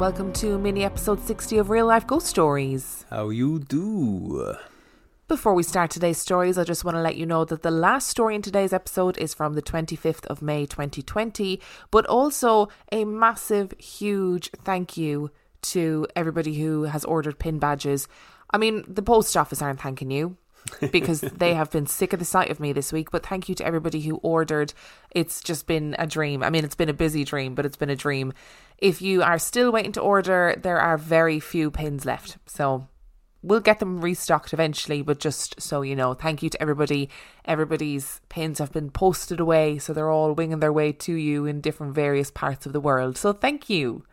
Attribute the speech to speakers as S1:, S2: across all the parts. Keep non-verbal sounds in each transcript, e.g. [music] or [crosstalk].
S1: And welcome to mini episode 60 of Real Life Ghost Stories.
S2: How you do?
S1: Before we start today's stories, I just want to let you know that the last story in today's episode is from the 25th of May 2020, but also a massive, huge thank you to everybody who has ordered pin badges. I mean, the post office aren't thanking you because [laughs] they have been sick of the sight of me this week, but thank you to everybody who ordered. It's just been a dream. I mean, it's been a busy dream, but it's been a dream. If you are still waiting to order, there are very few pins left. So we'll get them restocked eventually, but just so you know, thank you to everybody. Everybody's pins have been posted away, so they're all winging their way to you in different various parts of the world. So thank you.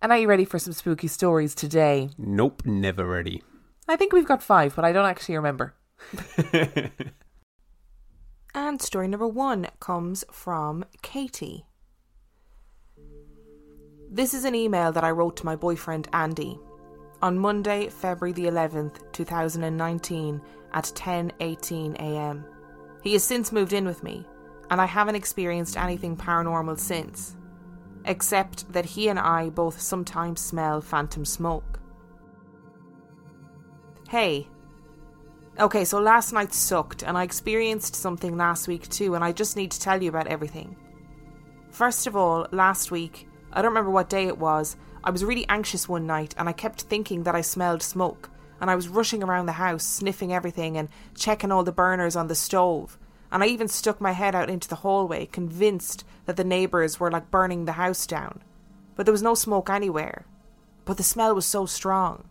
S1: And are you ready for some spooky stories today?
S2: Nope, never ready.
S1: I think we've got five, but I don't actually remember. [laughs] and story number one comes from Katie. This is an email that I wrote to my boyfriend Andy on Monday, February the 11th, 2019 at 10:18 a.m. He has since moved in with me, and I haven't experienced anything paranormal since, except that he and I both sometimes smell phantom smoke. Hey. Okay, so last night sucked, and I experienced something last week too, and I just need to tell you about everything. First of all, last week, I don't remember what day it was, I was really anxious one night, and I kept thinking that I smelled smoke, and I was rushing around the house, sniffing everything and checking all the burners on the stove. And I even stuck my head out into the hallway, convinced that the neighbours were like burning the house down. But there was no smoke anywhere. But the smell was so strong.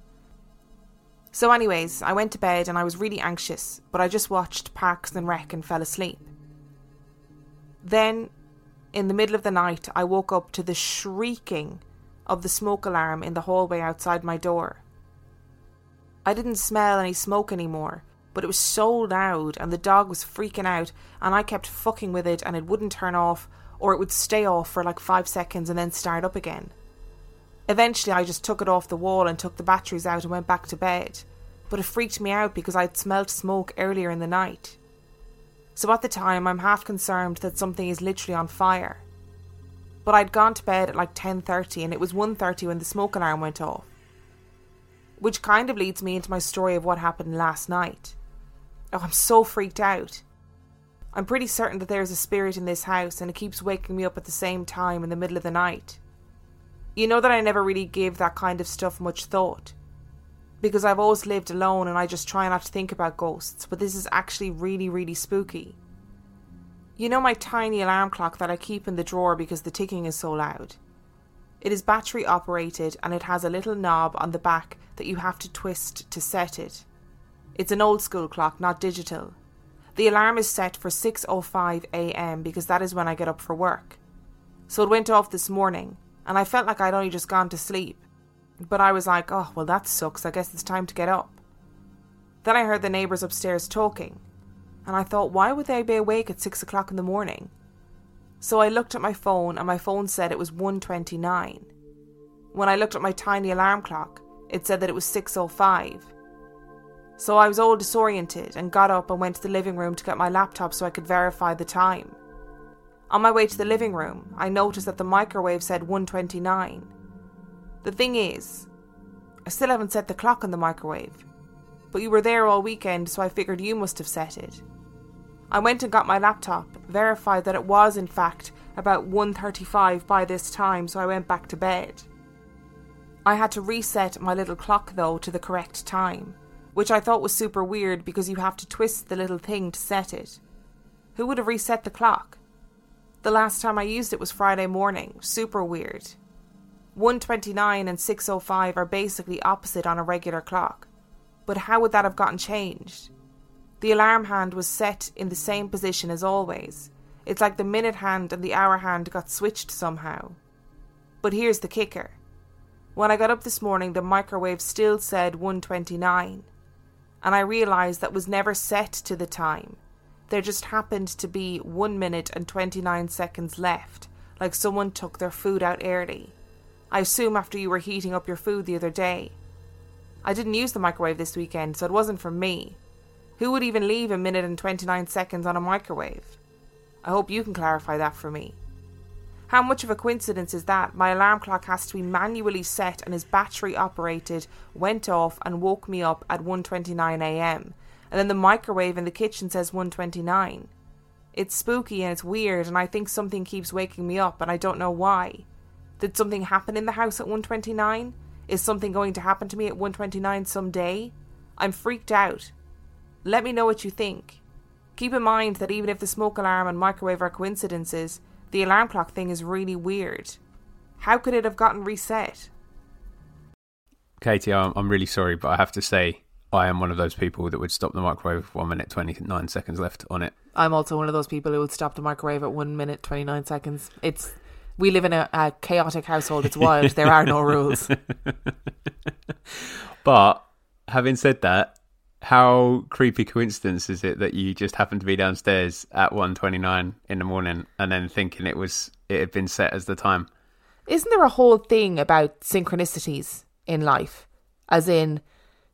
S1: So, anyways, I went to bed and I was really anxious, but I just watched Parks and Rec and fell asleep. Then, in the middle of the night, I woke up to the shrieking of the smoke alarm in the hallway outside my door. I didn't smell any smoke anymore, but it was so loud and the dog was freaking out, and I kept fucking with it and it wouldn't turn off, or it would stay off for like five seconds and then start up again. Eventually, I just took it off the wall and took the batteries out and went back to bed. But it freaked me out because I'd smelt smoke earlier in the night. So at the time, I'm half concerned that something is literally on fire. But I'd gone to bed at like 10:30 and it was 1:30 when the smoke alarm went off. Which kind of leads me into my story of what happened last night. Oh, I'm so freaked out. I'm pretty certain that there's a spirit in this house and it keeps waking me up at the same time in the middle of the night. You know that I never really give that kind of stuff much thought. Because I've always lived alone and I just try not to think about ghosts, but this is actually really, really spooky. You know my tiny alarm clock that I keep in the drawer because the ticking is so loud? It is battery operated and it has a little knob on the back that you have to twist to set it. It's an old school clock, not digital. The alarm is set for 6:05 a.m. because that is when I get up for work. So it went off this morning and I felt like I'd only just gone to sleep. But I was like, oh, well, that sucks. I guess it's time to get up. Then I heard the neighbours upstairs talking, and I thought, why would they be awake at six o'clock in the morning? So I looked at my phone, and my phone said it was 1.29. When I looked at my tiny alarm clock, it said that it was 6.05. So I was all disoriented and got up and went to the living room to get my laptop so I could verify the time. On my way to the living room, I noticed that the microwave said 129. The thing is, I still haven't set the clock on the microwave, but you were there all weekend, so I figured you must have set it. I went and got my laptop, verified that it was in fact about 1:35 by this time, so I went back to bed. I had to reset my little clock though to the correct time, which I thought was super weird because you have to twist the little thing to set it. Who would have reset the clock? The last time I used it was Friday morning. Super weird. 129 and 605 are basically opposite on a regular clock. But how would that have gotten changed? The alarm hand was set in the same position as always. It's like the minute hand and the hour hand got switched somehow. But here's the kicker. When I got up this morning, the microwave still said 129, and I realised that was never set to the time. There just happened to be 1 minute and 29 seconds left, like someone took their food out early. I assume after you were heating up your food the other day. I didn't use the microwave this weekend, so it wasn't for me. Who would even leave a minute and 29 seconds on a microwave? I hope you can clarify that for me. How much of a coincidence is that? My alarm clock has to be manually set and is battery operated, went off and woke me up at 1:29 a.m. And then the microwave in the kitchen says 129. It's spooky and it's weird and I think something keeps waking me up and I don't know why. Did something happen in the house at 129? Is something going to happen to me at 1:29 someday? I'm freaked out. Let me know what you think. Keep in mind that even if the smoke alarm and microwave are coincidences, the alarm clock thing is really weird. How could it have gotten reset?
S2: Katie, I'm, I'm really sorry, but I have to say, I am one of those people that would stop the microwave with one minute, 29 seconds left on it.
S1: I'm also one of those people who would stop the microwave at one minute, 29 seconds. It's. We live in a, a chaotic household. It's wild. [laughs] there are no rules. [laughs]
S2: But having said that, how creepy coincidence is it that you just happened to be downstairs at 1.29 in the morning and then thinking it was it had been set as the time?
S1: Isn't there a whole thing about synchronicities in life? As in,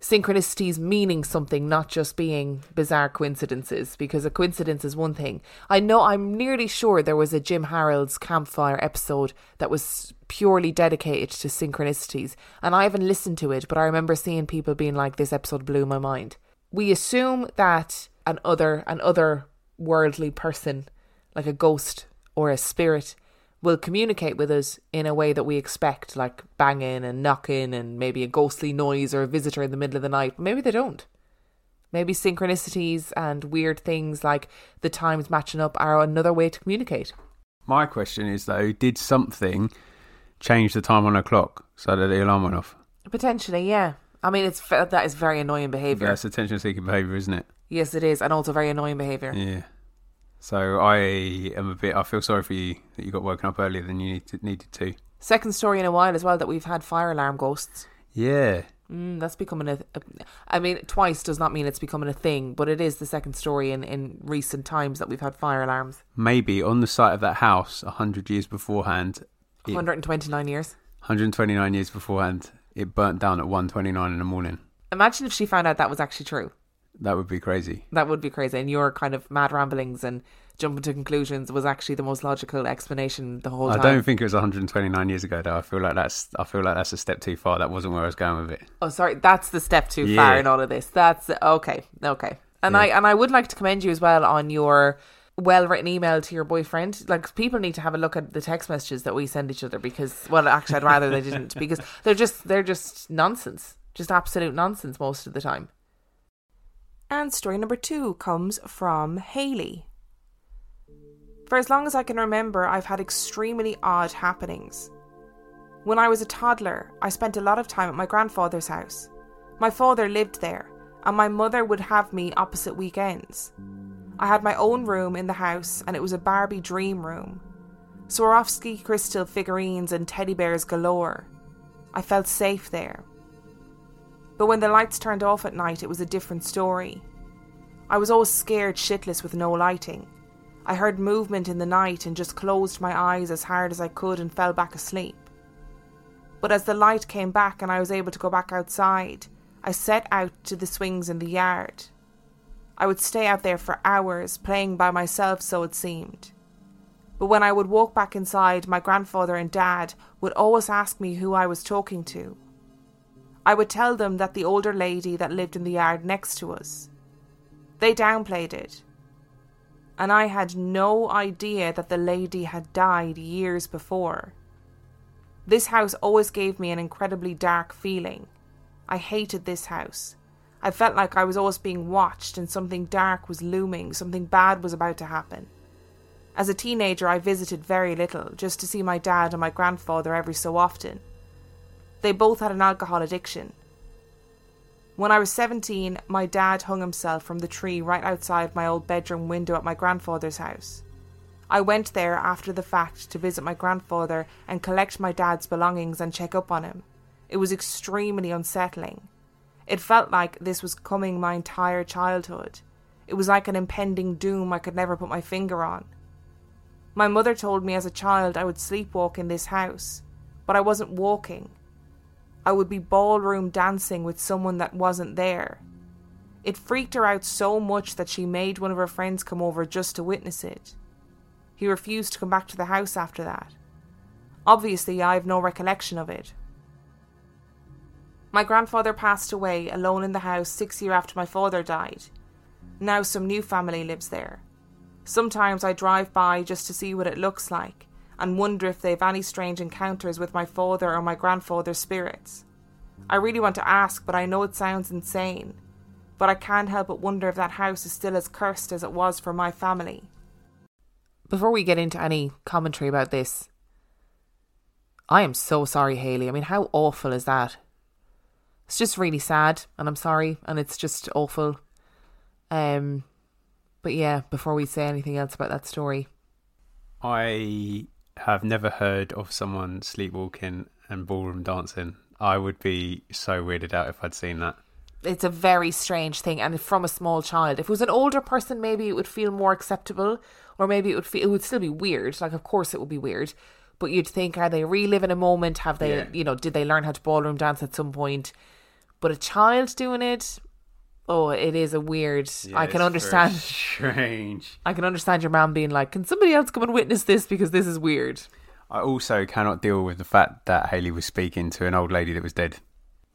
S1: synchronicities meaning something, not just being bizarre coincidences, because a coincidence is one thing. I know, I'm nearly sure there was a Jim Harold's campfire episode that was purely dedicated to synchronicities, and I haven't listened to it, but I remember seeing people being like, this episode blew my mind. We assume that an other, an other worldly person, like a ghost or a spirit, will communicate with us in a way that we expect, like banging and knocking and maybe a ghostly noise or a visitor in the middle of the night. But maybe they don't. Maybe synchronicities and weird things like the times matching up are another way to communicate.
S2: My question is though, did something change the time on a clock so that the alarm went off?
S1: Potentially, yeah. I mean, it's that is very annoying behavior.
S2: That's attention seeking behaviour, isn't it?
S1: Yes, it is, and also very annoying behavior.
S2: Yeah. So I am a bit. I feel sorry for you that you got woken up earlier than you needed, needed to.
S1: Second story in a while as well that we've had fire alarm ghosts.
S2: Yeah.
S1: Mm, that's becoming a, a. I mean, twice does not mean it's becoming a thing, but it is the second story in, in recent times that we've had fire alarms.
S2: Maybe on the site of that house, hundred years beforehand. it-
S1: 129 years.
S2: 129 years beforehand, it burnt down at 1:29 in the morning.
S1: Imagine if she found out that was actually true.
S2: That would be crazy.
S1: That would be crazy. And your kind of mad ramblings and jumping to conclusions was actually the most logical explanation the whole
S2: I
S1: time.
S2: don't think it was 129 years ago though. I feel like that's I feel like that's a step too far. That wasn't where I was going with it.
S1: Oh, sorry, that's the step too
S2: Yeah.
S1: far in all of this. That's okay, okay. And
S2: Yeah.
S1: I and I would like to commend you as well on your well written email to your boyfriend. Like people need to have a look at the text messages that we send each other because well, actually, I'd rather they didn't [laughs] because they're just they're just nonsense, just absolute nonsense most of the time. And story number two comes from Haley. For as long as I can remember, I've had extremely odd happenings. When I was a toddler, I spent a lot of time at my grandfather's house. My father lived there, and my mother would have me opposite weekends. I had my own room in the house, and it was a Barbie dream room. Swarovski crystal figurines and teddy bears galore. I felt safe there. But when the lights turned off at night, it was a different story. I was always scared shitless with no lighting. I heard movement in the night and just closed my eyes as hard as I could and fell back asleep. But as the light came back and I was able to go back outside, I set out to the swings in the yard. I would stay out there for hours, playing by myself, so it seemed. But when I would walk back inside, my grandfather and dad would always ask me who I was talking to. I would tell them that the older lady that lived in the yard next to us. They downplayed it. and I had no idea that the lady had died years before. This house always gave me an incredibly dark feeling. I hated this house. I felt like I was always being watched and something dark was looming, something bad was about to happen. As a teenager, I visited very little, just to see my dad and my grandfather every so often. They both had an alcohol addiction. When I was 17, my dad hung himself from the tree right outside my old bedroom window at my grandfather's house. I went there after the fact to visit my grandfather and collect my dad's belongings and check up on him. It was extremely unsettling. It felt like this was coming my entire childhood. It was like an impending doom I could never put my finger on. My mother told me as a child I would sleepwalk in this house, but I wasn't walking. I would be ballroom dancing with someone that wasn't there. It freaked her out so much that she made one of her friends come over just to witness it. He refused to come back to the house after that. Obviously, I have no recollection of it. My grandfather passed away alone in the house six years after my father died. Now some new family lives there. Sometimes I drive by just to see what it looks like and wonder if they've any strange encounters with my father or my grandfather's spirits. I really want to ask, but I know it sounds insane. But I can't help but wonder if that house is still as cursed as it was for my family. Before we get into any commentary about this, I am so sorry, Haley. I mean, how awful is that? It's just really sad, and I'm sorry, and it's just awful. Um, but yeah, before we say anything else about that story,
S2: I have never heard of someone sleepwalking and ballroom dancing. I would be so weirded out if I'd seen that.
S1: It's a very strange thing, and from a small child. If it was an older person, maybe it would feel more acceptable, or maybe it would feel it would still be weird. Like, of course, it would be weird, but you'd think, are they reliving a moment? Have they, yeah. you know, did they learn how to ballroom dance at some point? But a child doing it, oh, it is a weird. Yeah, I can understand.
S2: Strange. [laughs]
S1: I can understand your mom being like, "Can somebody else come and witness this because this is weird."
S2: I also cannot deal with the fact that Haley was speaking to an old lady that was dead.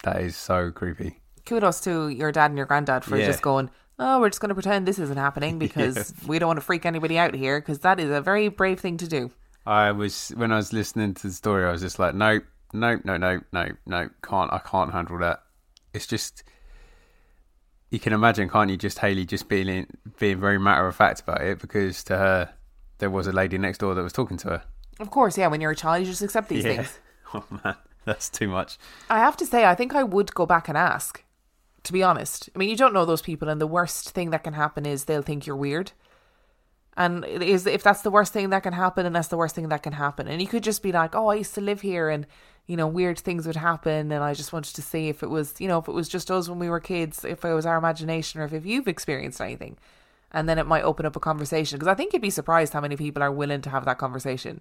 S2: That is so creepy.
S1: Kudos to your dad and your granddad for yeah. just going. Oh, we're just going to pretend this isn't happening [laughs] because yes. we don't want to freak anybody out here because that is a very brave thing to do.
S2: I was when I was listening to the story, I was just like, nope, nope, no, no, no, no, can't, I can't handle that. It's just you can imagine, can't you? Just Haley just being being very matter of fact about it because to her there was a lady next door that was talking to her.
S1: Of course, yeah. When you're a child, you just accept these yeah. things. [laughs]
S2: Oh man, [laughs] that's too much.
S1: I have to say, I think I would go back and ask. To be honest, I mean, you don't know those people, and the worst thing that can happen is they'll think you're weird. And is if that's the worst thing that can happen, and that's the worst thing that can happen, and you could just be like, "Oh, I used to live here," and you know, weird things would happen. And I just wanted to see if it was, you know, if it was just us when we were kids, if it was our imagination, or if, if you've experienced anything. And then it might open up a conversation. Because I think you'd be surprised how many people are willing to have that conversation.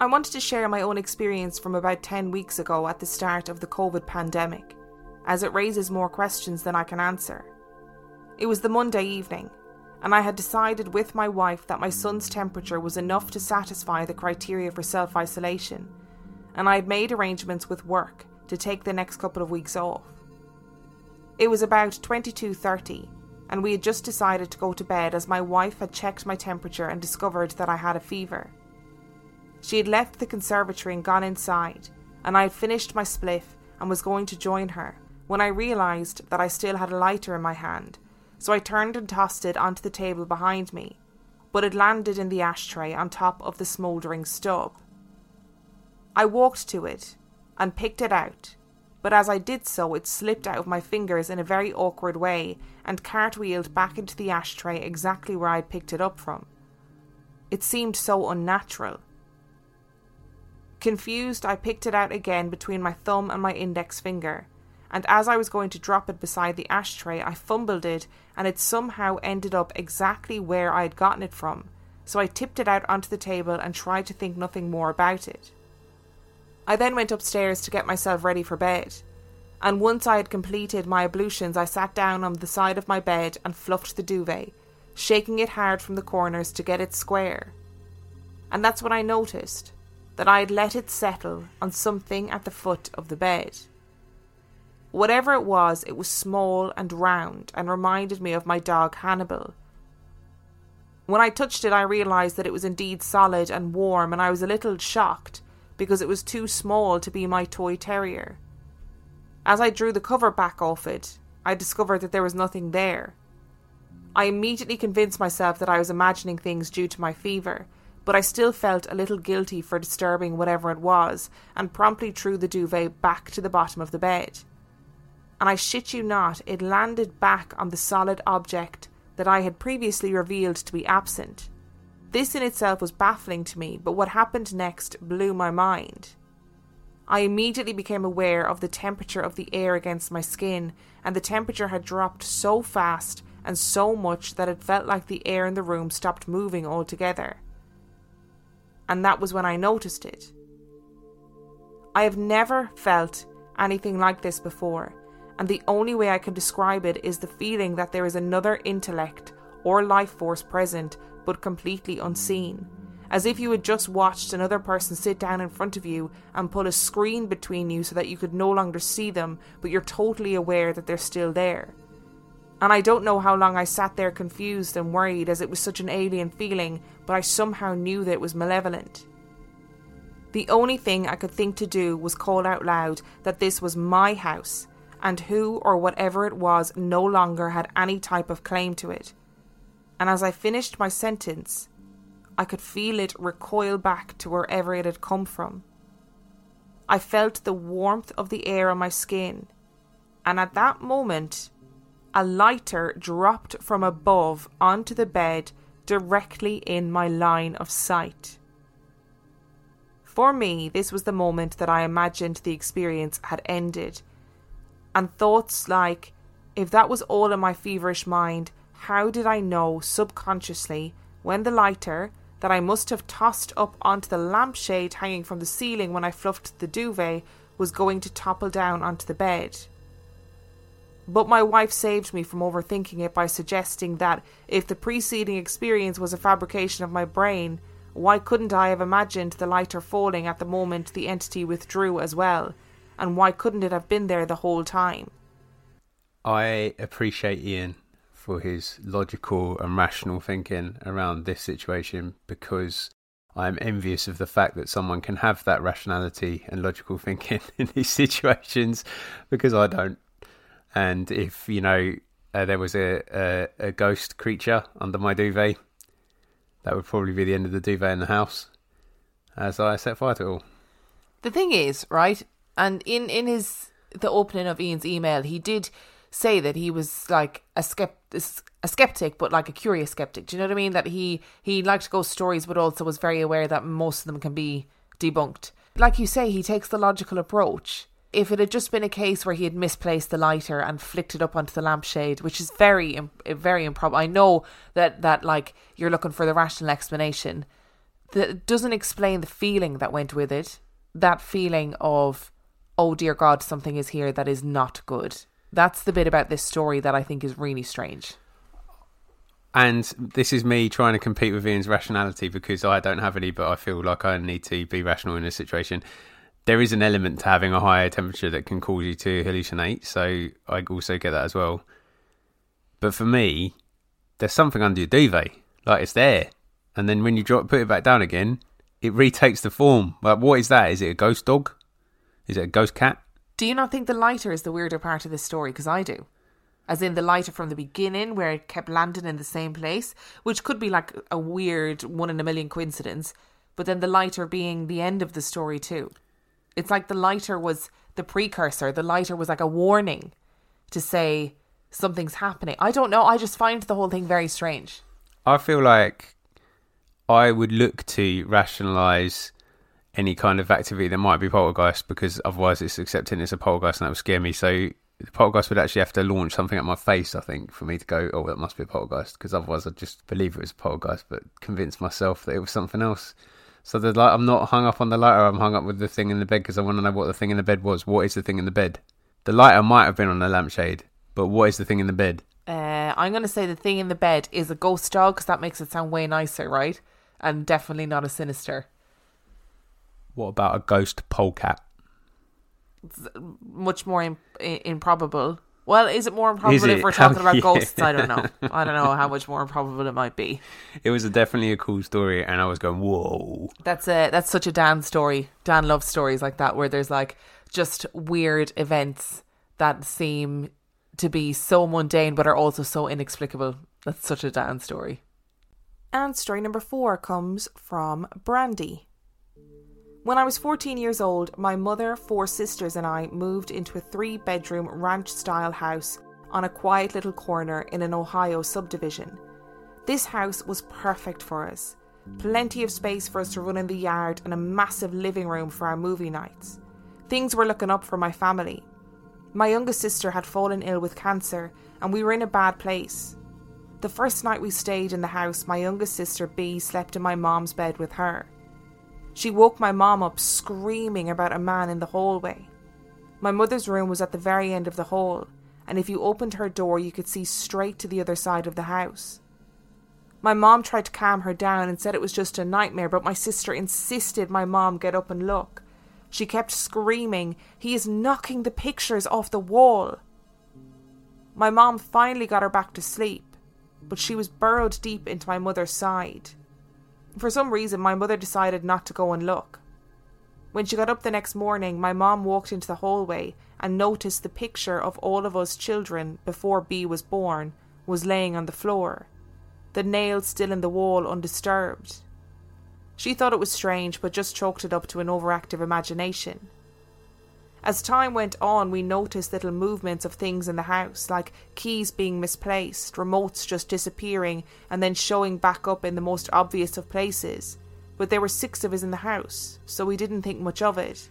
S1: I wanted to share my own experience from about 10 weeks ago at the start of the COVID pandemic, as it raises more questions than I can answer. It was the Monday evening, and I had decided with my wife that my son's temperature was enough to satisfy the criteria for self isolation, and I had made arrangements with work to take the next couple of weeks off. It was about 22:30, and we had just decided to go to bed as my wife had checked my temperature and discovered that I had a fever. She had left the conservatory and gone inside, and I had finished my spliff and was going to join her when I realised that I still had a lighter in my hand, so I turned and tossed it onto the table behind me, but it landed in the ashtray on top of the smouldering stub. I walked to it and picked it out, but as I did so, it slipped out of my fingers in a very awkward way and cartwheeled back into the ashtray exactly where I'd picked it up from. It seemed so unnatural. Confused, I picked it out again between my thumb and my index finger, and as I was going to drop it beside the ashtray, I fumbled it and it somehow ended up exactly where I had gotten it from, so I tipped it out onto the table and tried to think nothing more about it. I then went upstairs to get myself ready for bed, and once I had completed my ablutions, I sat down on the side of my bed and fluffed the duvet, shaking it hard from the corners to get it square. And that's when I noticed that I had let it settle on something at the foot of the bed. Whatever it was, it was small and round and reminded me of my dog Hannibal. When I touched it, I realised that it was indeed solid and warm, and I was a little shocked because it was too small to be my toy terrier. As I drew the cover back off it, I discovered that there was nothing there. I immediately convinced myself that I was imagining things due to my fever, but I still felt a little guilty for disturbing whatever it was, and promptly threw the duvet back to the bottom of the bed. And I shit you not, it landed back on the solid object that I had previously revealed to be absent. This in itself was baffling to me, but what happened next blew my mind. I immediately became aware of the temperature of the air against my skin, and the temperature had dropped so fast and so much that it felt like the air in the room stopped moving altogether and that was when I noticed it. I have never felt anything like this before, and the only way I can describe it is the feeling that there is another intellect or life force present but completely unseen. As if you had just watched another person sit down in front of you and put a screen between you so that you could no longer see them, but you're totally aware that they're still there. And I don't know how long I sat there confused and worried as it was such an alien feeling, but I somehow knew that it was malevolent. The only thing I could think to do was call out loud that this was my house, and who or whatever it was no longer had any type of claim to it. And as I finished my sentence, I could feel it recoil back to wherever it had come from. I felt the warmth of the air on my skin, and at that moment, a lighter dropped from above onto the bed directly in my line of sight. For me, this was the moment that I imagined the experience had ended. And thoughts like, if that was all in my feverish mind, how did I know subconsciously when the lighter that I must have tossed up onto the lampshade hanging from the ceiling when I fluffed the duvet was going to topple down onto the bed? But my wife saved me from overthinking it by suggesting that if the preceding experience was a fabrication of my brain, why couldn't I have imagined the lighter falling at the moment the entity withdrew as well? And why couldn't it have been there the whole time?
S2: I appreciate Ian for his logical and rational thinking around this situation because I'm envious of the fact that someone can have that rationality and logical thinking [laughs] in these situations because I don't and if you know uh, there was a, a, a ghost creature under my duvet, that would probably be the end of the duvet in the house. As I set fire to it all.
S1: The thing is, right, and in in his the opening of Ian's email, he did say that he was like a skeptic, a skeptic, but like a curious skeptic. Do you know what I mean? That he he liked ghost stories, but also was very aware that most of them can be debunked. Like you say, he takes the logical approach if it had just been a case where he had misplaced the lighter and flicked it up onto the lampshade, which is very, very improbable. I know that that like you're looking for the rational explanation. That doesn't explain the feeling that went with it. That feeling of, oh dear God, something is here that is not good. That's the bit about this story that I think is really strange.
S2: And this is me trying to compete with Ian's rationality because I don't have any, but I feel like I need to be rational in this situation there is an element to having a higher temperature that can cause you to hallucinate. So I also get that as well. But for me, there's something under your duvet, like it's there, and then when you drop, put it back down again, it retakes the form. Like, what is that? Is it a ghost dog? Is it a ghost cat?
S1: Do you not think the lighter is the weirder part of this story? Because I do. As in the lighter from the beginning, where it kept landing in the same place, which could be like a weird one in a million coincidence, but then the lighter being the end of the story too. It's like the lighter was the precursor, the lighter was like a warning to say something's happening. I don't know, I just find the whole thing very strange.
S2: I feel like I would look to rationalise any kind of activity that might be poltergeist because otherwise it's accepting it's a poltergeist and that would scare me. So the poltergeist would actually have to launch something at my face, I think, for me to go, oh, that must be a poltergeist, because otherwise I'd just believe it was a poltergeist, but convince myself that it was something else. So the light, I'm not hung up on the lighter, I'm hung up with the thing in the bed because I want to know what the thing in the bed was. What is the thing in the bed? The lighter might have been on the lampshade, but what is the thing in the bed?
S1: Uh, I'm going to say the thing in the bed is a ghost dog because that makes it sound way nicer, right? And definitely not a sinister.
S2: What about a ghost polecat?
S1: much more in, improbable. Well, is it more improbable
S2: it?
S1: if we're talking about [laughs]
S2: Yeah.
S1: ghosts? I don't know. I don't know how much more improbable it might be. [laughs]
S2: It was a, definitely a cool story, and I was going, whoa.
S1: That's a that's such a Dan story. Dan loves stories like that where there's like just weird events that seem to be so mundane but are also so inexplicable. That's such a Dan story. And story number four comes from Brandy. When I was 14 years old, my mother, four sisters, and I moved into a three bedroom ranch style house on a quiet little corner in an Ohio subdivision. This house was perfect for us. Plenty of space for us to run in the yard and a massive living room for our movie nights. Things were looking up for my family. My youngest sister had fallen ill with cancer, and we were in a bad place. The first night we stayed in the house, my youngest sister B slept in my mom's bed with her. She woke my mom up screaming about a man in the hallway. My mother's room was at the very end of the hall, and if you opened her door, you could see straight to the other side of the house. My mom tried to calm her down and said it was just a nightmare, but my sister insisted my mom get up and look. She kept screaming, He is knocking the pictures off the wall. My mom finally got her back to sleep, but she was burrowed deep into my mother's side. For some reason, my mother decided not to go and look. When she got up the next morning, my mom walked into the hallway and noticed the picture of all of us children before B was born was laying on the floor, the nails still in the wall undisturbed. She thought it was strange, but just chalked it up to an overactive imagination. As time went on, we noticed little movements of things in the house, like keys being misplaced, remotes just disappearing and then showing back up in the most obvious of places. But there were six of us in the house, so we didn't think much of it.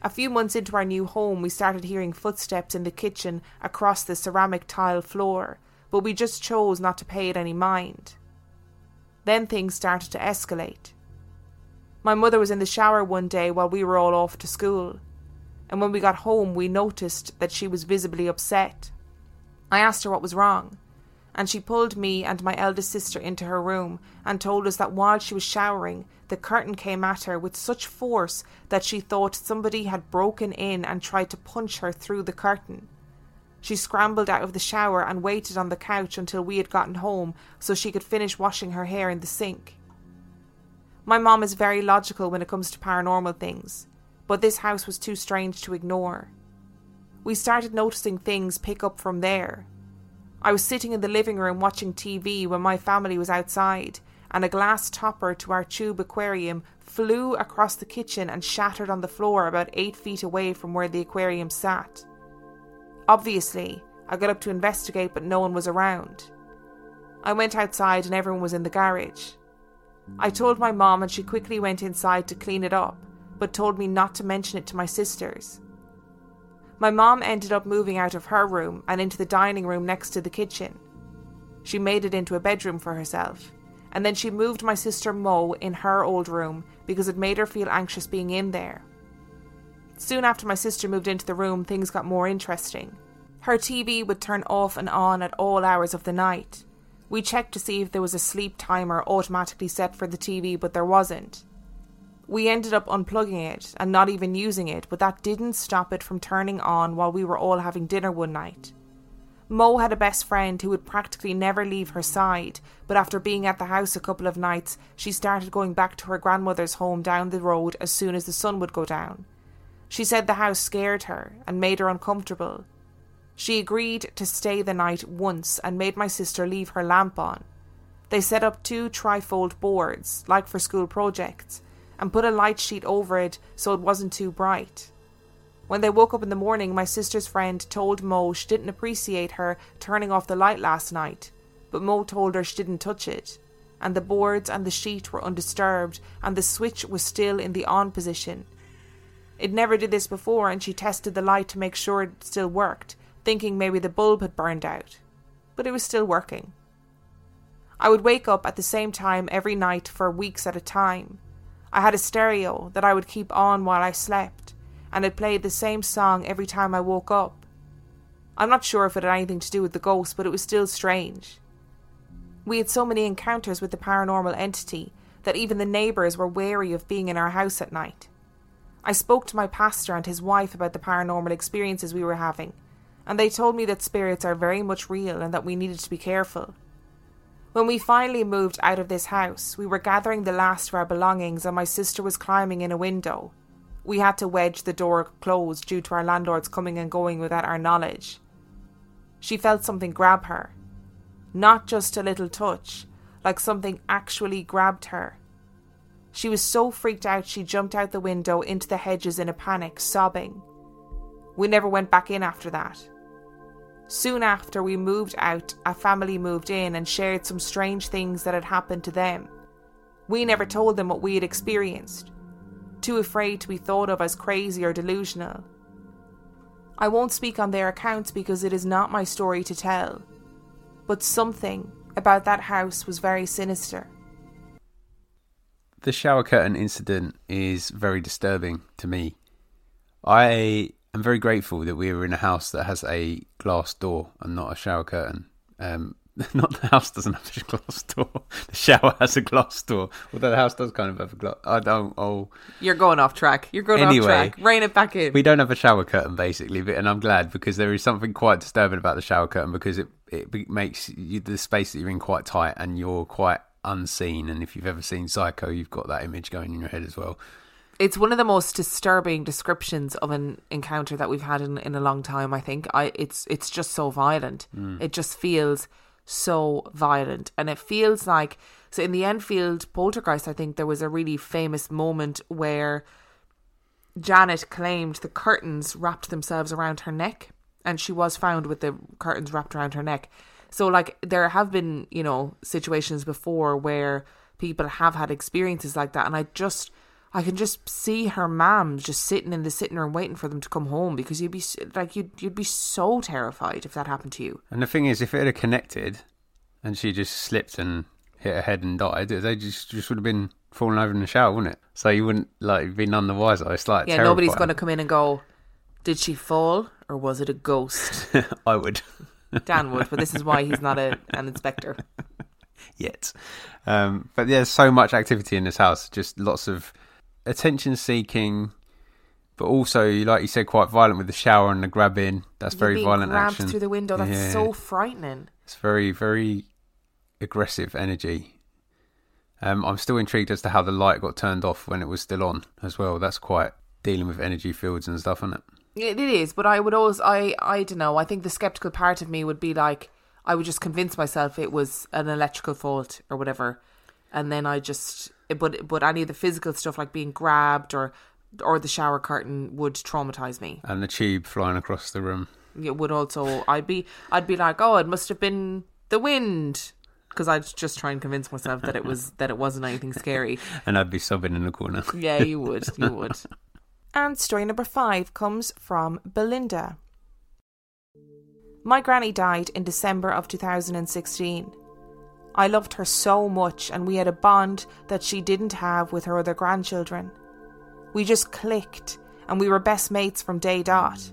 S1: A few months into our new home, we started hearing footsteps in the kitchen across the ceramic tile floor, but we just chose not to pay it any mind. Then things started to escalate. My mother was in the shower one day while we were all off to school and when we got home, we noticed that she was visibly upset. I asked her what was wrong, and she pulled me and my eldest sister into her room and told us that while she was showering, the curtain came at her with such force that she thought somebody had broken in and tried to punch her through the curtain. She scrambled out of the shower and waited on the couch until we had gotten home so she could finish washing her hair in the sink. My mom is very logical when it comes to paranormal things but this house was too strange to ignore. We started noticing things pick up from there. I was sitting in the living room watching TV when my family was outside, and a glass topper to our tube aquarium flew across the kitchen and shattered on the floor about eight feet away from where the aquarium sat. Obviously, I got up to investigate, but no one was around. I went outside and everyone was in the garage. I told my mom, and she quickly went inside to clean it up but told me not to mention it to my sisters. My mom ended up moving out of her room and into the dining room next to the kitchen. She made it into a bedroom for herself, and then she moved my sister Mo in her old room because it made her feel anxious being in there. Soon after my sister moved into the room, things got more interesting. Her TV would turn off and on at all hours of the night. We checked to see if there was a sleep timer automatically set for the TV, but there wasn't. We ended up unplugging it and not even using it, but that didn't stop it from turning on while we were all having dinner one night. Mo had a best friend who would practically never leave her side, but after being at the house a couple of nights, she started going back to her grandmother's home down the road as soon as the sun would go down. She said the house scared her and made her uncomfortable. She agreed to stay the night once and made my sister leave her lamp on. They set up two trifold boards, like for school projects, and put a light sheet over it so it wasn't too bright. When they woke up in the morning, my sister's friend told Mo she didn't appreciate her turning off the light last night, but Mo told her she didn't touch it, and the boards and the sheet were undisturbed, and the switch was still in the on position. It never did this before, and she tested the light to make sure it still worked, thinking maybe the bulb had burned out. But it was still working. I would wake up at the same time every night for weeks at a time. I had a stereo that I would keep on while I slept and it played the same song every time I woke up. I'm not sure if it had anything to do with the ghost, but it was still strange. We had so many encounters with the paranormal entity that even the neighbours were wary of being in our house at night. I spoke to my pastor and his wife about the paranormal experiences we were having, and they told me that spirits are very much real and that we needed to be careful. When we finally moved out of this house, we were gathering the last of our belongings, and my sister was climbing in a window we had to wedge the door closed due to our landlords coming and going without our knowledge. She felt something grab her. Not just a little touch, like something actually grabbed her. She was so freaked out she jumped out the window into the hedges in a panic, sobbing. We never went back in after that. Soon after we moved out, a family moved in and shared some strange things that had happened to them. We never told them what we had experienced too afraid to be thought of as crazy or delusional. I won't speak on their accounts because it is not my story to tell, but something about that house was very sinister.
S2: The shower curtain incident is very disturbing to me. I am very grateful that we were in a house that has a glass door and not a shower curtain. Um, [laughs] Not the house doesn't have a glass door. [laughs] The shower has a glass door. Although the house does kind of have a glass. I don't. Oh,
S1: you're going off track. You're going
S2: anyway,
S1: off track. Rein it back in.
S2: We don't have a shower curtain basically, but, and I'm glad because there is something quite disturbing about the shower curtain because it it makes you, the space that you're in quite tight and you're quite unseen. And if you've ever seen Psycho, you've got that image going in your head as well.
S1: It's one of the most disturbing descriptions of an encounter that we've had in, in a long time. I think I it's it's just so violent. Mm. It just feels so violent. And it feels like, so in the Enfield poltergeist, I think there was a really famous moment where Janet claimed the curtains wrapped themselves around her neck, and she was found with the curtains wrapped around her neck. So, like, there have been, you know, situations before where people have had experiences like that, and I just I can just see her mom just sitting in the sitting room waiting for them to come home because you'd be like you'd you'd be so terrified if that happened to you.
S2: And the thing is, if it had connected, and she just slipped and hit her head and died, they just just would have been falling over in the shower, wouldn't it? So you wouldn't like be none the wiser. It's like
S1: yeah,
S2: terrifying.
S1: nobody's going to come in and go, did she fall or was it a ghost? [laughs]
S2: I would. [laughs]
S1: Dan would, but this is why he's not a, an inspector [laughs]
S2: yet. Um, but there's so much activity in this house, just lots of attention seeking, but also, like you said, quite violent with the shower and the grabbing. That's
S1: You're
S2: very violent action.
S1: through the window. That's yeah. so frightening.
S2: It's very, very aggressive energy. Um, I'm still intrigued as to how the light got turned off when it was still on as well. That's quite dealing with energy fields and stuff, isn't it?
S1: It is, but I would always, I, I don't know. I think the skeptical part of me would be like, I would just convince myself it was an electrical fault or whatever, and then I just but but any of the physical stuff like being grabbed or or the shower curtain would traumatize me.
S2: And the tube flying across the room.
S1: It would also. I'd be I'd be like, oh, it must have been the wind. Because I'd just try and convince myself that it was [laughs] that it wasn't anything scary,
S2: and I'd be sobbing in the corner.
S1: yeah, you would, you [laughs] would. and story number five comes from Belinda. My granny died in December of 2016. I loved her so much, and we had a bond that she didn't have with her other grandchildren. We just clicked, and we were best mates from day dot.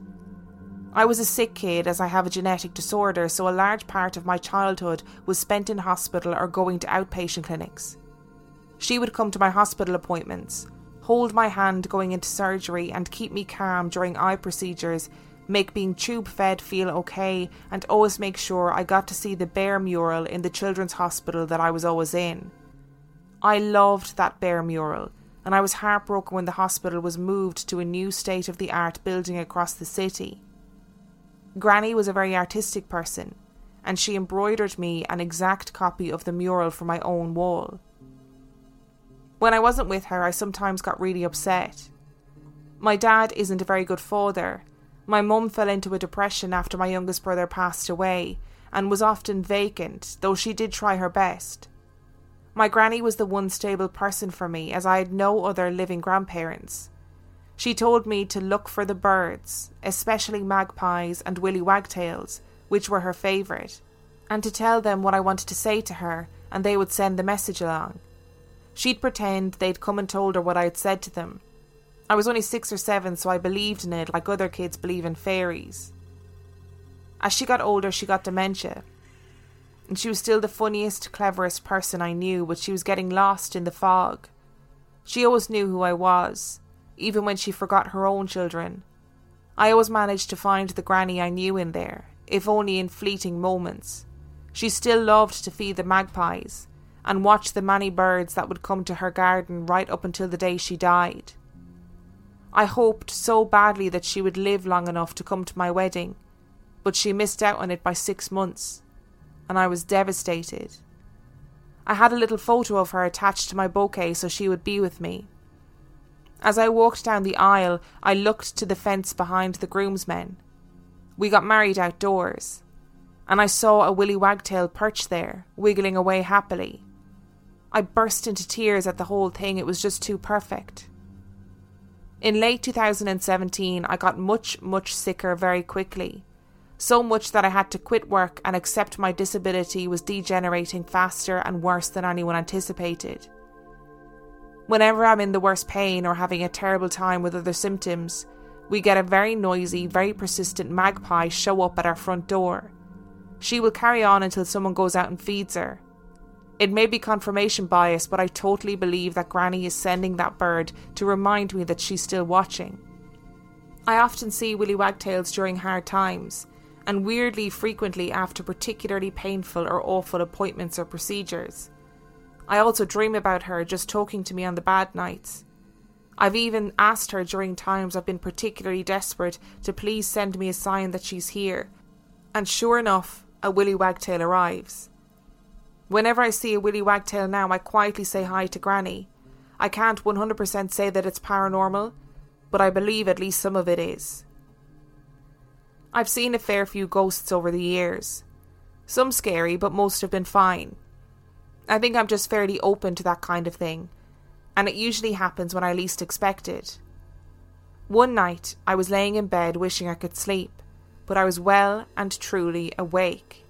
S1: I was a sick kid as I have a genetic disorder, so a large part of my childhood was spent in hospital or going to outpatient clinics. She would come to my hospital appointments, hold my hand going into surgery, and keep me calm during eye procedures, make being tube fed feel okay, and always make sure I got to see the bear mural in the children's hospital that I was always in. I loved that bear mural, and I was heartbroken when the hospital was moved to a new state of the art building across the city. Granny was a very artistic person, and she embroidered me an exact copy of the mural for my own wall. When I wasn't with her, I sometimes got really upset. My dad isn't a very good father. My mum fell into a depression after my youngest brother passed away and was often vacant, though she did try her best. My granny was the one stable person for me, as I had no other living grandparents. She told me to look for the birds, especially magpies and willy wagtails, which were her favourite, and to tell them what I wanted to say to her, and they would send the message along. She'd pretend they'd come and told her what I'd said to them. I was only six or seven, so I believed in it like other kids believe in fairies. As she got older, she got dementia, and she was still the funniest, cleverest person I knew, but she was getting lost in the fog. She always knew who I was, even when she forgot her own children. I always managed to find the granny I knew in there, if only in fleeting moments. She still loved to feed the magpies and watch the many birds that would come to her garden right up until the day she died. I hoped so badly that she would live long enough to come to my wedding, but she missed out on it by six months and I was devastated. I had a little photo of her attached to my bouquet so she would be with me. As I walked down the aisle, I looked to the fence behind the groomsmen. We got married outdoors, and I saw a willy wagtail perched there, wiggling away happily. I burst into tears at the whole thing, it was just too perfect. In late 2017, I got much, much sicker very quickly so much that I had to quit work and accept my disability was degenerating faster and worse than anyone anticipated. Whenever I'm in the worst pain or having a terrible time with other symptoms, we get a very noisy, very persistent magpie show up at our front door. She will carry on until someone goes out and feeds her. It may be confirmation bias, but I totally believe that Granny is sending that bird to remind me that she's still watching. I often see willy wagtails during hard times, and weirdly frequently after particularly painful or awful appointments or procedures. I also dream about her just talking to me on the bad nights. I've even asked her during times I've been particularly desperate to please send me a sign that she's here, and sure enough, a willy wagtail arrives. Whenever I see a willy wagtail now, I quietly say hi to Granny. I can't 100% say that it's paranormal, but I believe at least some of it is. I've seen a fair few ghosts over the years. Some scary, but most have been fine. I think I'm just fairly open to that kind of thing, and it usually happens when I least expect it. One night, I was laying in bed wishing I could sleep, but I was well and truly awake.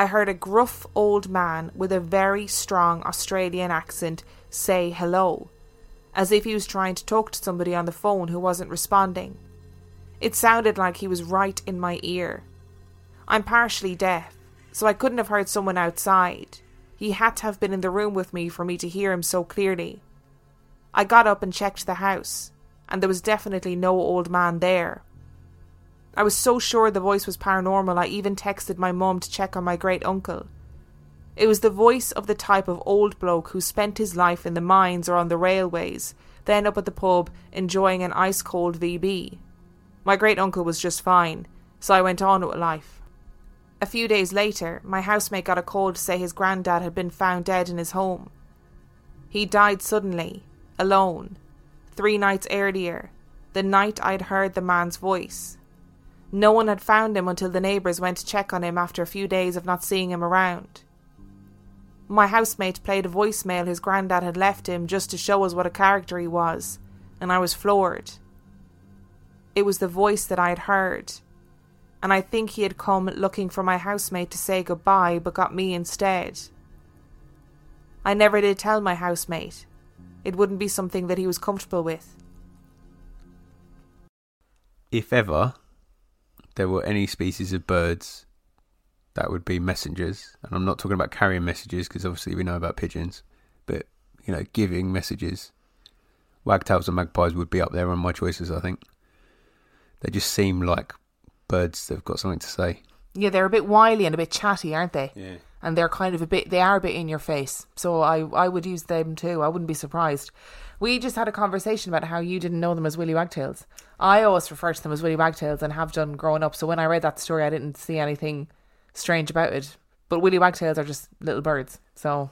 S1: I heard a gruff old man with a very strong Australian accent say hello, as if he was trying to talk to somebody on the phone who wasn't responding. It sounded like he was right in my ear. I'm partially deaf, so I couldn't have heard someone outside. He had to have been in the room with me for me to hear him so clearly. I got up and checked the house, and there was definitely no old man there. I was so sure the voice was paranormal, I even texted my mum to check on my great uncle. It was the voice of the type of old bloke who spent his life in the mines or on the railways, then up at the pub enjoying an ice cold VB. My great uncle was just fine, so I went on with life. A few days later, my housemate got a call to say his granddad had been found dead in his home. He died suddenly, alone, three nights earlier, the night I'd heard the man's voice. No one had found him until the neighbours went to check on him after a few days of not seeing him around. My housemate played a voicemail his granddad had left him just to show us what a character he was, and I was floored. It was the voice that I had heard, and I think he had come looking for my housemate to say goodbye but got me instead. I never did tell my housemate. It wouldn't be something that he was comfortable with.
S2: If ever there were any species of birds that would be messengers, and I'm not talking about carrying messages because obviously we know about pigeons, but you know, giving messages, wagtails and magpies would be up there on my choices, I think They just seem like birds that've got something to say.
S1: Yeah, they're a bit wily and a bit chatty, aren't they?
S2: Yeah.
S1: And they're kind of a bit, they are a bit in your face. So I, I would use them too. I wouldn't be surprised. We just had a conversation about how you didn't know them as Willy Wagtails. I always refer to them as Willy Wagtails and have done growing up. So when I read that story, I didn't see anything strange about it. But Willy Wagtails are just little birds. So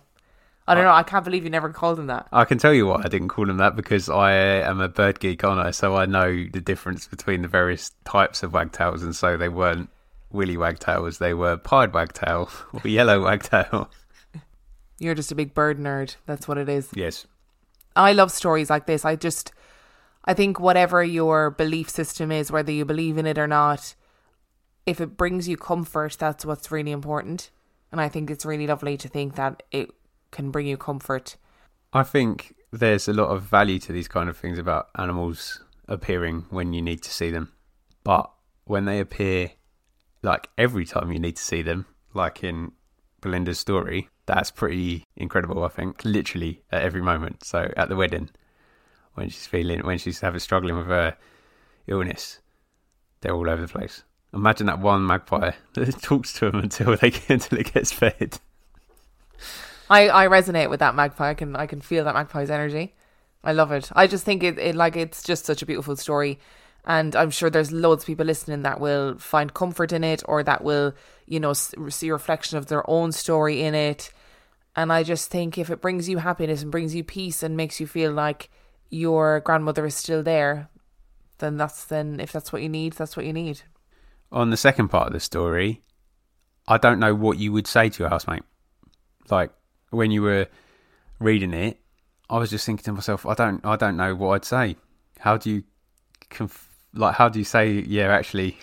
S1: I don't know. I can't believe you never called them that.
S2: I can tell you why I didn't call them that because I am a bird geek, aren't I? So I know the difference between the various types of wagtails, and so they weren't willy wagtails; they were pied wagtail [laughs] or yellow wagtail. [laughs]
S1: You're just a big bird nerd. That's what it is.
S2: Yes,
S1: I love stories like this. I just, I think whatever your belief system is, whether you believe in it or not, if it brings you comfort, that's what's really important. And I think it's really lovely to think that it can bring you comfort.
S2: I think there's a lot of value to these kind of things about animals appearing when you need to see them, but when they appear, like every time you need to see them, like in Belinda's story, that's pretty incredible. I think literally at every moment. So at the wedding, when she's feeling, when she's having struggling with her illness, they're all over the place. Imagine that one magpie [laughs] that talks to them until they [laughs] until it gets fed.
S1: I, I resonate with that magpie. I can I can feel that magpie's energy. I love it. I just think it, it like it's just such a beautiful story. And I'm sure there's loads of people listening that will find comfort in it or that will, you know, see a reflection of their own story in it. And I just think if it brings you happiness and brings you peace and makes you feel like your grandmother is still there, then that's then if that's what you need, that's what you need.
S2: On the second part of the story, I don't know what you would say to your housemate. Like when you were reading it, I was just thinking to myself, I don't, I don't know what I'd say. How do you, conf- like, how do you say, yeah, actually,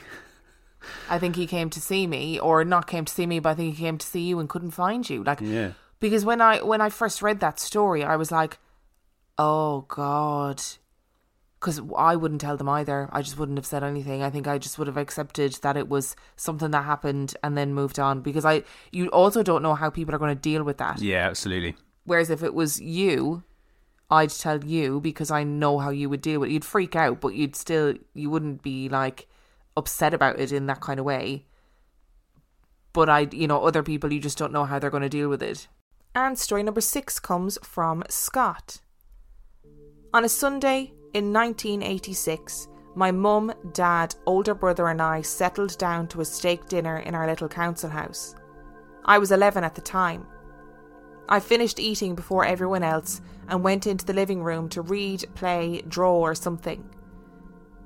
S1: I think he came to see me, or not came to see me, but I think he came to see you and couldn't find you. Like,
S2: Yeah.
S1: because when I when I first read that story, I was like, oh god, because I wouldn't tell them either. I just wouldn't have said anything. I think I just would have accepted that it was something that happened and then moved on. Because I, you also don't know how people are going to deal with that.
S2: yeah, absolutely.
S1: Whereas if it was you, I'd tell you because I know how you would deal with it. You'd freak out, but you'd still, you wouldn't be like upset about it in that kind of way. But I, you know, other people, you just don't know how they're going to deal with it. And story number six comes from Scott. On a Sunday in 1986, my mum, dad, older brother, and I settled down to a steak dinner in our little council house. I was 11 at the time. I finished eating before everyone else and went into the living room to read, play, draw, or something.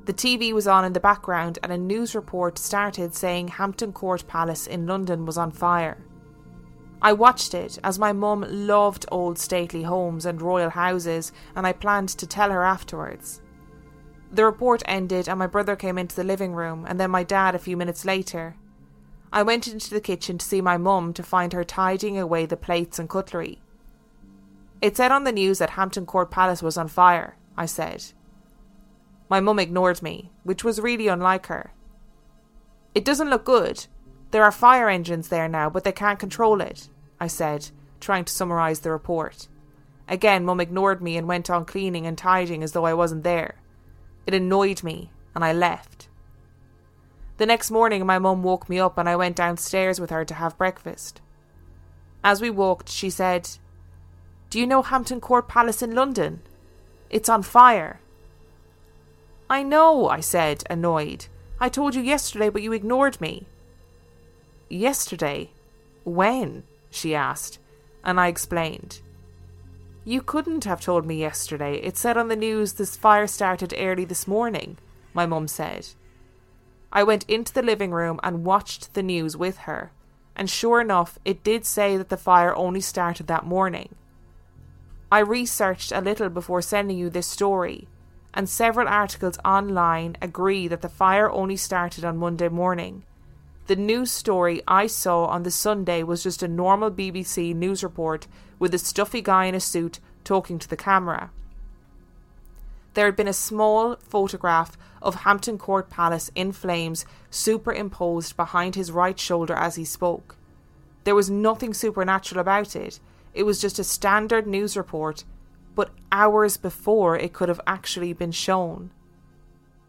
S1: The TV was on in the background, and a news report started saying Hampton Court Palace in London was on fire. I watched it as my mum loved old stately homes and royal houses, and I planned to tell her afterwards. The report ended, and my brother came into the living room, and then my dad a few minutes later. I went into the kitchen to see my mum to find her tidying away the plates and cutlery. It said on the news that Hampton Court Palace was on fire, I said. My mum ignored me, which was really unlike her. It doesn't look good. There are fire engines there now, but they can't control it, I said, trying to summarise the report. Again, Mum ignored me and went on cleaning and tidying as though I wasn't there. It annoyed me, and I left. The next morning, my mum woke me up and I went downstairs with her to have breakfast. As we walked, she said, Do you know Hampton Court Palace in London? It's on fire. I know, I said, annoyed. I told you yesterday, but you ignored me. Yesterday? When? she asked, and I explained. You couldn't have told me yesterday. It said on the news this fire started early this morning, my mum said. I went into the living room and watched the news with her, and sure enough, it did say that the fire only started that morning. I researched a little before sending you this story, and several articles online agree that the fire only started on Monday morning. The news story I saw on the Sunday was just a normal BBC news report with a stuffy guy in a suit talking to the camera. There had been a small photograph of Hampton Court Palace in flames superimposed behind his right shoulder as he spoke. There was nothing supernatural about it. It was just a standard news report, but hours before it could have actually been shown.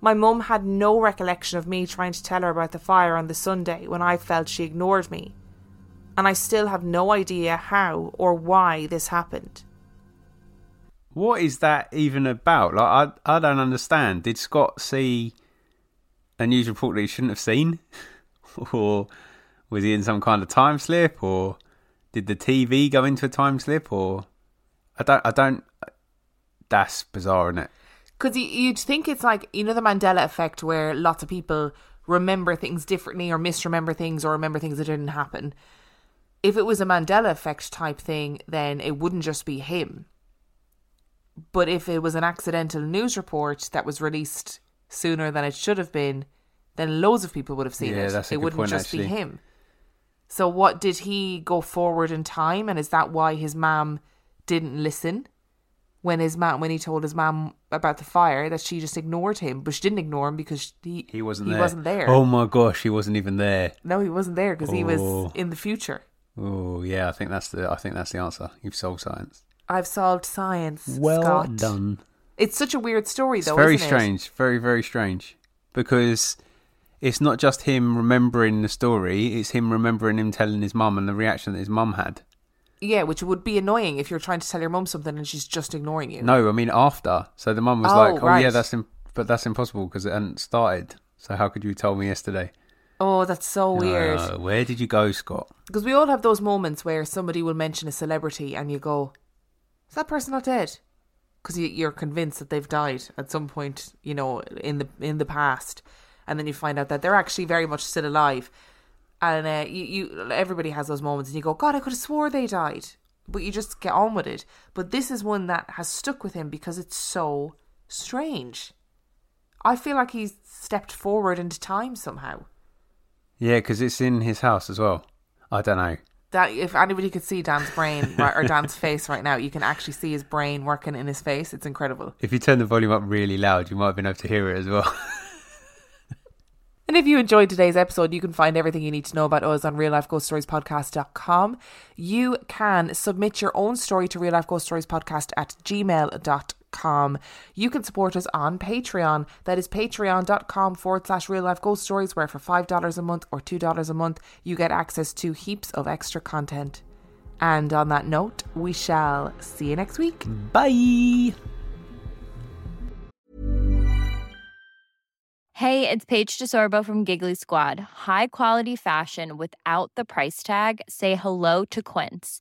S1: My mum had no recollection of me trying to tell her about the fire on the Sunday when I felt she ignored me. And I still have no idea how or why this happened.
S2: What is that even about? Like, I, I don't understand. Did Scott see a news report that he shouldn't have seen? [laughs] or was he in some kind of time slip? Or did the TV go into a time slip? Or I don't, I don't, that's bizarre, isn't it?
S1: Because you'd think it's like, you know, the Mandela effect where lots of people remember things differently or misremember things or remember things that didn't happen. If it was a Mandela effect type thing, then it wouldn't just be him. But if it was an accidental news report that was released sooner than it should have been, then loads of people would have seen
S2: Yeah,
S1: it.
S2: that's a
S1: it
S2: good
S1: wouldn't
S2: point,
S1: just
S2: actually.
S1: be him. So what did he go forward in time and is that why his mum didn't listen? When his mom, when he told his mom about the fire, that she just ignored him, but she didn't ignore him because he
S2: He wasn't
S1: he
S2: there.
S1: wasn't there.
S2: Oh my gosh, he wasn't even there.
S1: No, he wasn't there because he was
S2: Oh.
S1: in the future.
S2: Oh yeah, I think that's the I think that's the answer. You've solved science.
S1: I've solved science.
S2: Well
S1: Scott.
S2: done.
S1: It's such a weird story, though.
S2: It's very
S1: isn't it?
S2: strange, very very strange, because it's not just him remembering the story; it's him remembering him telling his mum and the reaction that his mum had.
S1: Yeah, which would be annoying if you're trying to tell your mum something and she's just ignoring you.
S2: No, I mean after. So the mum was
S1: Oh,
S2: like, "Oh yeah, that's Im- but that's impossible because it hadn't started. So how could you tell me yesterday?"
S1: Oh, that's so weird.
S2: Uh, where did you go, Scott?
S1: Because we all have those moments where somebody will mention a celebrity and you go, "Is that person not dead?" Because you, you're convinced that they've died at some point, you know, in the in the past, and then you find out that they're actually very much still alive. And uh, you, you, everybody has those moments, and you go, "God, I could have swore they died," but you just get on with it. But this is one that has stuck with him because it's so strange. I feel like he's stepped forward into time somehow.
S2: Yeah, because it's in his house as well. I don't know.
S1: That if anybody could see Dan's brain right, or Dan's face right now, you can actually see his brain working in his face. It's incredible.
S2: If you turn the volume up really loud, you might have been able to hear it as well. [laughs]
S1: And if you enjoyed today's episode, you can find everything you need to know about us on reallifeghoststoriespodcast.com. You can submit your own story to real life ghost stories podcast at gmail.com. You can support us on Patreon. That is patreon.com forward slash real life ghost stories, where for $5 a month or $2 a month, you get access to heaps of extra content. And on that note, we shall see you next week.
S2: Bye.
S3: Hey, it's Paige DeSorbo from Giggly Squad. High quality fashion without the price tag. Say hello to Quince.